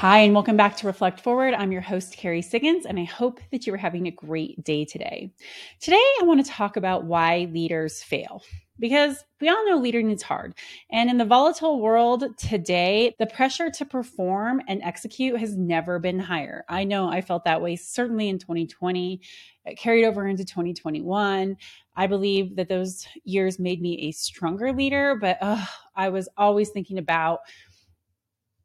Hi, and welcome back to Reflect Forward. I'm your host, Kerry Siggins, and I hope that you are having a great day today. Today, I want to talk about why leaders fail because we all know leading is hard. And in the volatile world today, the pressure to perform and execute has never been higher. I know I felt that way certainly in 2020, it carried over into 2021. I believe that those years made me a stronger leader, but I was always thinking about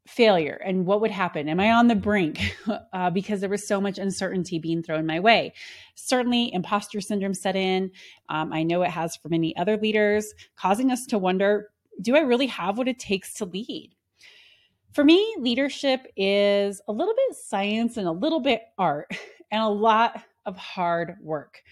failure and what would happen? Am i on the brink? Uh, because there was so much uncertainty being thrown my way. Certainly imposter syndrome set in. Um, i know it has for many other leaders causing us to wonder do i really have what it takes to lead? For me leadership is a little bit science and a little bit art and a lot of hard work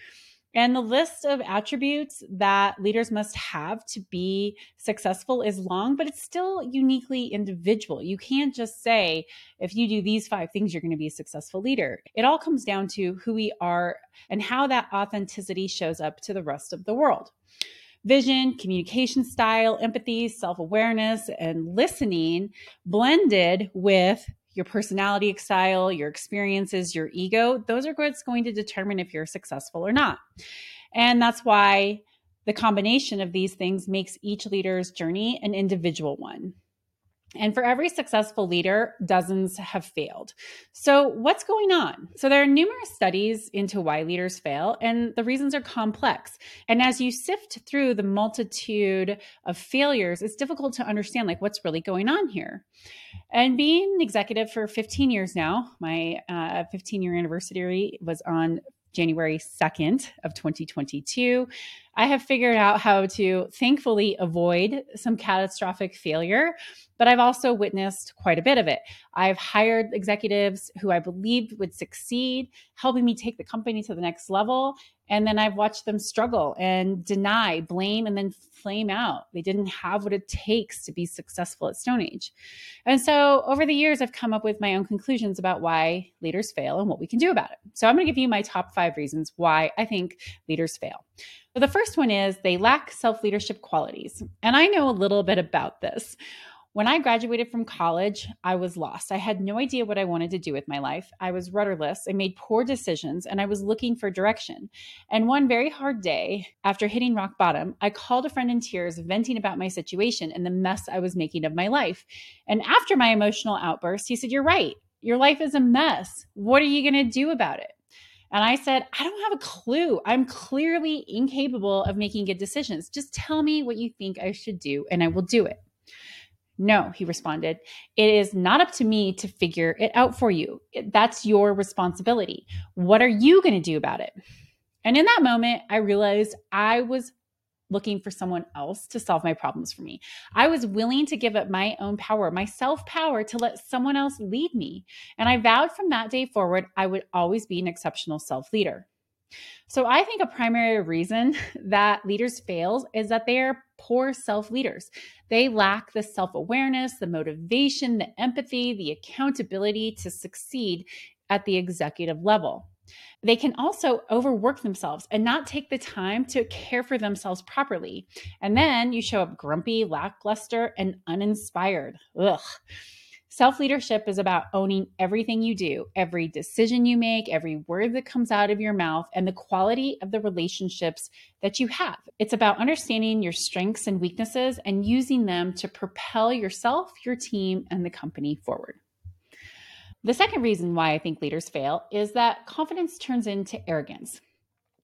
and the list of attributes that leaders must have to be successful is long, but it's still uniquely individual. You can't just say, if you do these five things, you're going to be a successful leader. It all comes down to who we are and how that authenticity shows up to the rest of the world. Vision, communication style, empathy, self awareness, and listening blended with your personality style, your experiences, your ego, those are what's going to determine if you're successful or not. And that's why the combination of these things makes each leader's journey an individual one. And for every successful leader, dozens have failed. So, what's going on? So, there are numerous studies into why leaders fail, and the reasons are complex. And as you sift through the multitude of failures, it's difficult to understand like what's really going on here. And being an executive for 15 years now, my uh, 15 year anniversary was on January 2nd of 2022. I have figured out how to thankfully avoid some catastrophic failure, but I've also witnessed quite a bit of it. I've hired executives who I believed would succeed, helping me take the company to the next level. And then I've watched them struggle and deny, blame, and then flame out. They didn't have what it takes to be successful at StoneAge. And so over the years, I've come up with my own conclusions about why leaders fail and what we can do about it. So I'm going to give you my top five reasons why I think leaders fail. So the first one is they lack self leadership qualities. And I know a little bit about this. When I graduated from college, I was lost. I had no idea what I wanted to do with my life. I was rudderless. I made poor decisions and I was looking for direction. And one very hard day, after hitting rock bottom, I called a friend in tears, venting about my situation and the mess I was making of my life. And after my emotional outburst, he said, You're right. Your life is a mess. What are you going to do about it? And I said, I don't have a clue. I'm clearly incapable of making good decisions. Just tell me what you think I should do and I will do it. No, he responded. It is not up to me to figure it out for you. That's your responsibility. What are you going to do about it? And in that moment, I realized I was looking for someone else to solve my problems for me. I was willing to give up my own power, my self power, to let someone else lead me. And I vowed from that day forward, I would always be an exceptional self leader. So I think a primary reason that leaders fail is that they are poor self leaders. They lack the self awareness, the motivation, the empathy, the accountability to succeed at the executive level. They can also overwork themselves and not take the time to care for themselves properly. And then you show up grumpy, lackluster, and uninspired. Ugh. Self leadership is about owning everything you do, every decision you make, every word that comes out of your mouth, and the quality of the relationships that you have. It's about understanding your strengths and weaknesses and using them to propel yourself, your team, and the company forward. The second reason why I think leaders fail is that confidence turns into arrogance.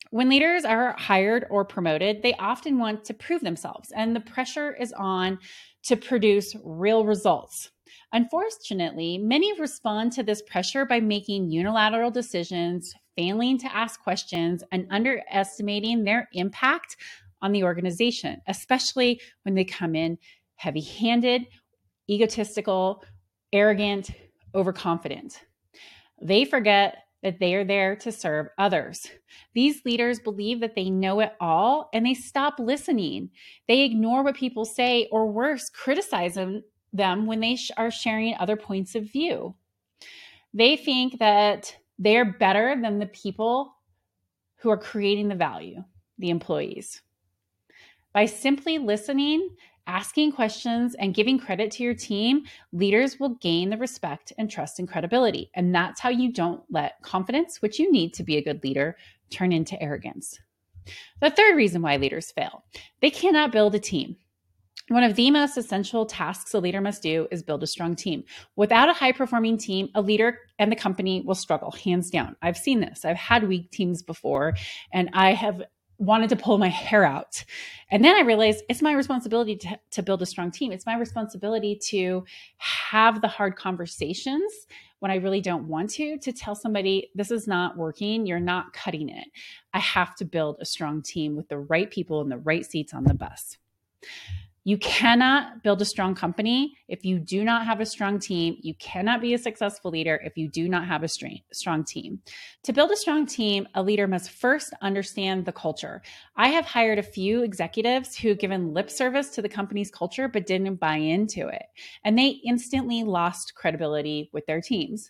When leaders are hired or promoted, they often want to prove themselves, and the pressure is on to produce real results. Unfortunately, many respond to this pressure by making unilateral decisions, failing to ask questions, and underestimating their impact on the organization, especially when they come in heavy handed, egotistical, arrogant, overconfident. They forget that they are there to serve others. These leaders believe that they know it all and they stop listening. They ignore what people say, or worse, criticize them them when they sh- are sharing other points of view. They think that they're better than the people who are creating the value, the employees. By simply listening, asking questions and giving credit to your team, leaders will gain the respect and trust and credibility. And that's how you don't let confidence, which you need to be a good leader, turn into arrogance. The third reason why leaders fail they cannot build a team. One of the most essential tasks a leader must do is build a strong team. Without a high performing team, a leader and the company will struggle, hands down. I've seen this. I've had weak teams before, and I have wanted to pull my hair out. And then I realized it's my responsibility to, to build a strong team. It's my responsibility to have the hard conversations when I really don't want to, to tell somebody, this is not working. You're not cutting it. I have to build a strong team with the right people in the right seats on the bus. You cannot build a strong company if you do not have a strong team. You cannot be a successful leader if you do not have a strong team. To build a strong team, a leader must first understand the culture. I have hired a few executives who given lip service to the company's culture but didn't buy into it, and they instantly lost credibility with their teams.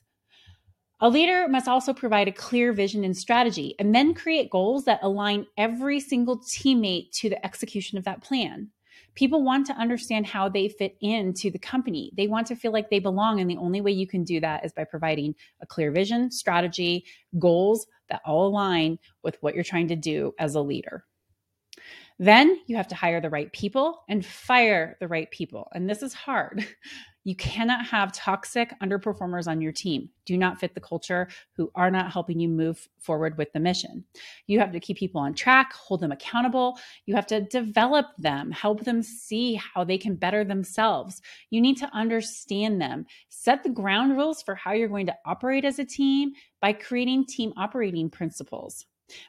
A leader must also provide a clear vision and strategy and then create goals that align every single teammate to the execution of that plan. People want to understand how they fit into the company. They want to feel like they belong. And the only way you can do that is by providing a clear vision, strategy, goals that all align with what you're trying to do as a leader. Then you have to hire the right people and fire the right people. And this is hard. You cannot have toxic underperformers on your team, do not fit the culture, who are not helping you move forward with the mission. You have to keep people on track, hold them accountable. You have to develop them, help them see how they can better themselves. You need to understand them, set the ground rules for how you're going to operate as a team by creating team operating principles.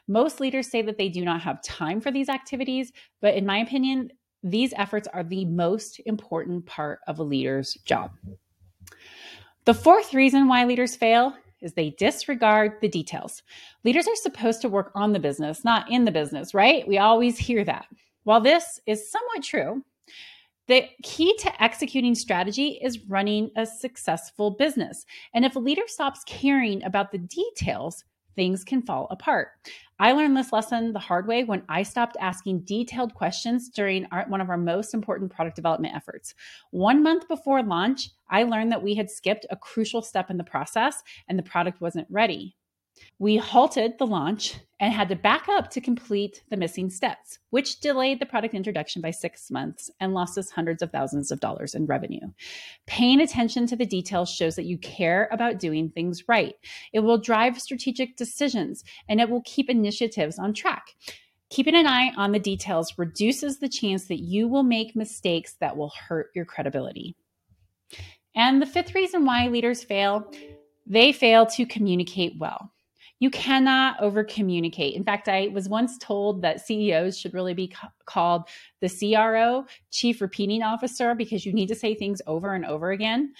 Most leaders say that they do not have time for these activities, but in my opinion, these efforts are the most important part of a leader's job. The fourth reason why leaders fail is they disregard the details. Leaders are supposed to work on the business, not in the business, right? We always hear that. While this is somewhat true, the key to executing strategy is running a successful business. And if a leader stops caring about the details, things can fall apart. I learned this lesson the hard way when I stopped asking detailed questions during our, one of our most important product development efforts. One month before launch, I learned that we had skipped a crucial step in the process and the product wasn't ready. We halted the launch and had to back up to complete the missing steps, which delayed the product introduction by six months and lost us hundreds of thousands of dollars in revenue. Paying attention to the details shows that you care about doing things right. It will drive strategic decisions and it will keep initiatives on track. Keeping an eye on the details reduces the chance that you will make mistakes that will hurt your credibility. And the fifth reason why leaders fail, they fail to communicate well you cannot over communicate. In fact, I was once told that CEOs should really be ca- called the CRO, Chief Repeating Officer, because you need to say things over and over again.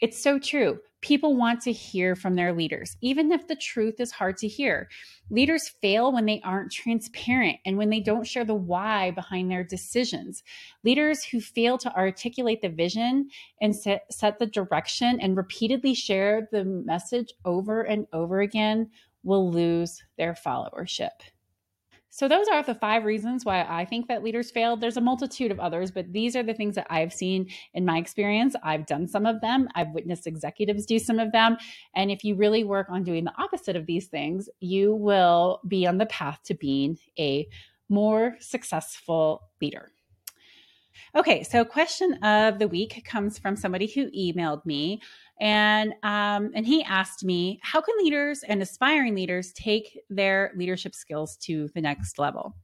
It's so true. People want to hear from their leaders, even if the truth is hard to hear. Leaders fail when they aren't transparent and when they don't share the why behind their decisions. Leaders who fail to articulate the vision and set, set the direction and repeatedly share the message over and over again will lose their followership. So, those are the five reasons why I think that leaders failed. There's a multitude of others, but these are the things that I've seen in my experience. I've done some of them, I've witnessed executives do some of them. And if you really work on doing the opposite of these things, you will be on the path to being a more successful leader. Okay, so question of the week comes from somebody who emailed me and um, and he asked me how can leaders and aspiring leaders take their leadership skills to the next level?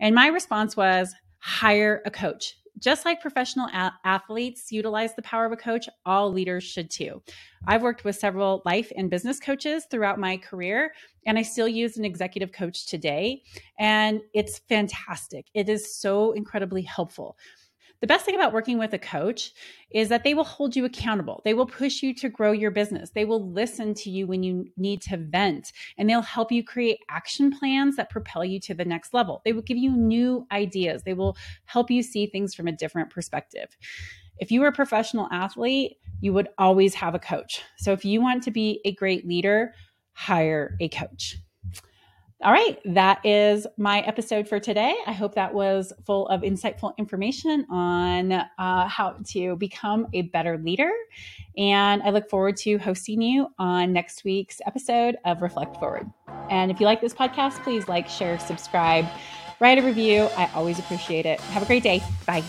And my response was hire a coach. Just like professional a- athletes utilize the power of a coach all leaders should too. I've worked with several life and business coaches throughout my career and i still use an executive coach today and it's fantastic. It is so incredibly helpful the best thing about working with a coach is that they will hold you accountable. They will push you to grow your business. They will listen to you when you need to vent and they'll help you create action plans that propel you to the next level. They will give you new ideas. They will help you see things from a different perspective. If you were a professional athlete, you would always have a coach. So if you want to be a great leader, hire a coach. All right, that is my episode for today. I hope that was full of insightful information on uh, how to become a better leader. And I look forward to hosting you on next week's episode of Reflect Forward. And if you like this podcast, please like, share, subscribe, write a review. I always appreciate it. Have a great day. Bye.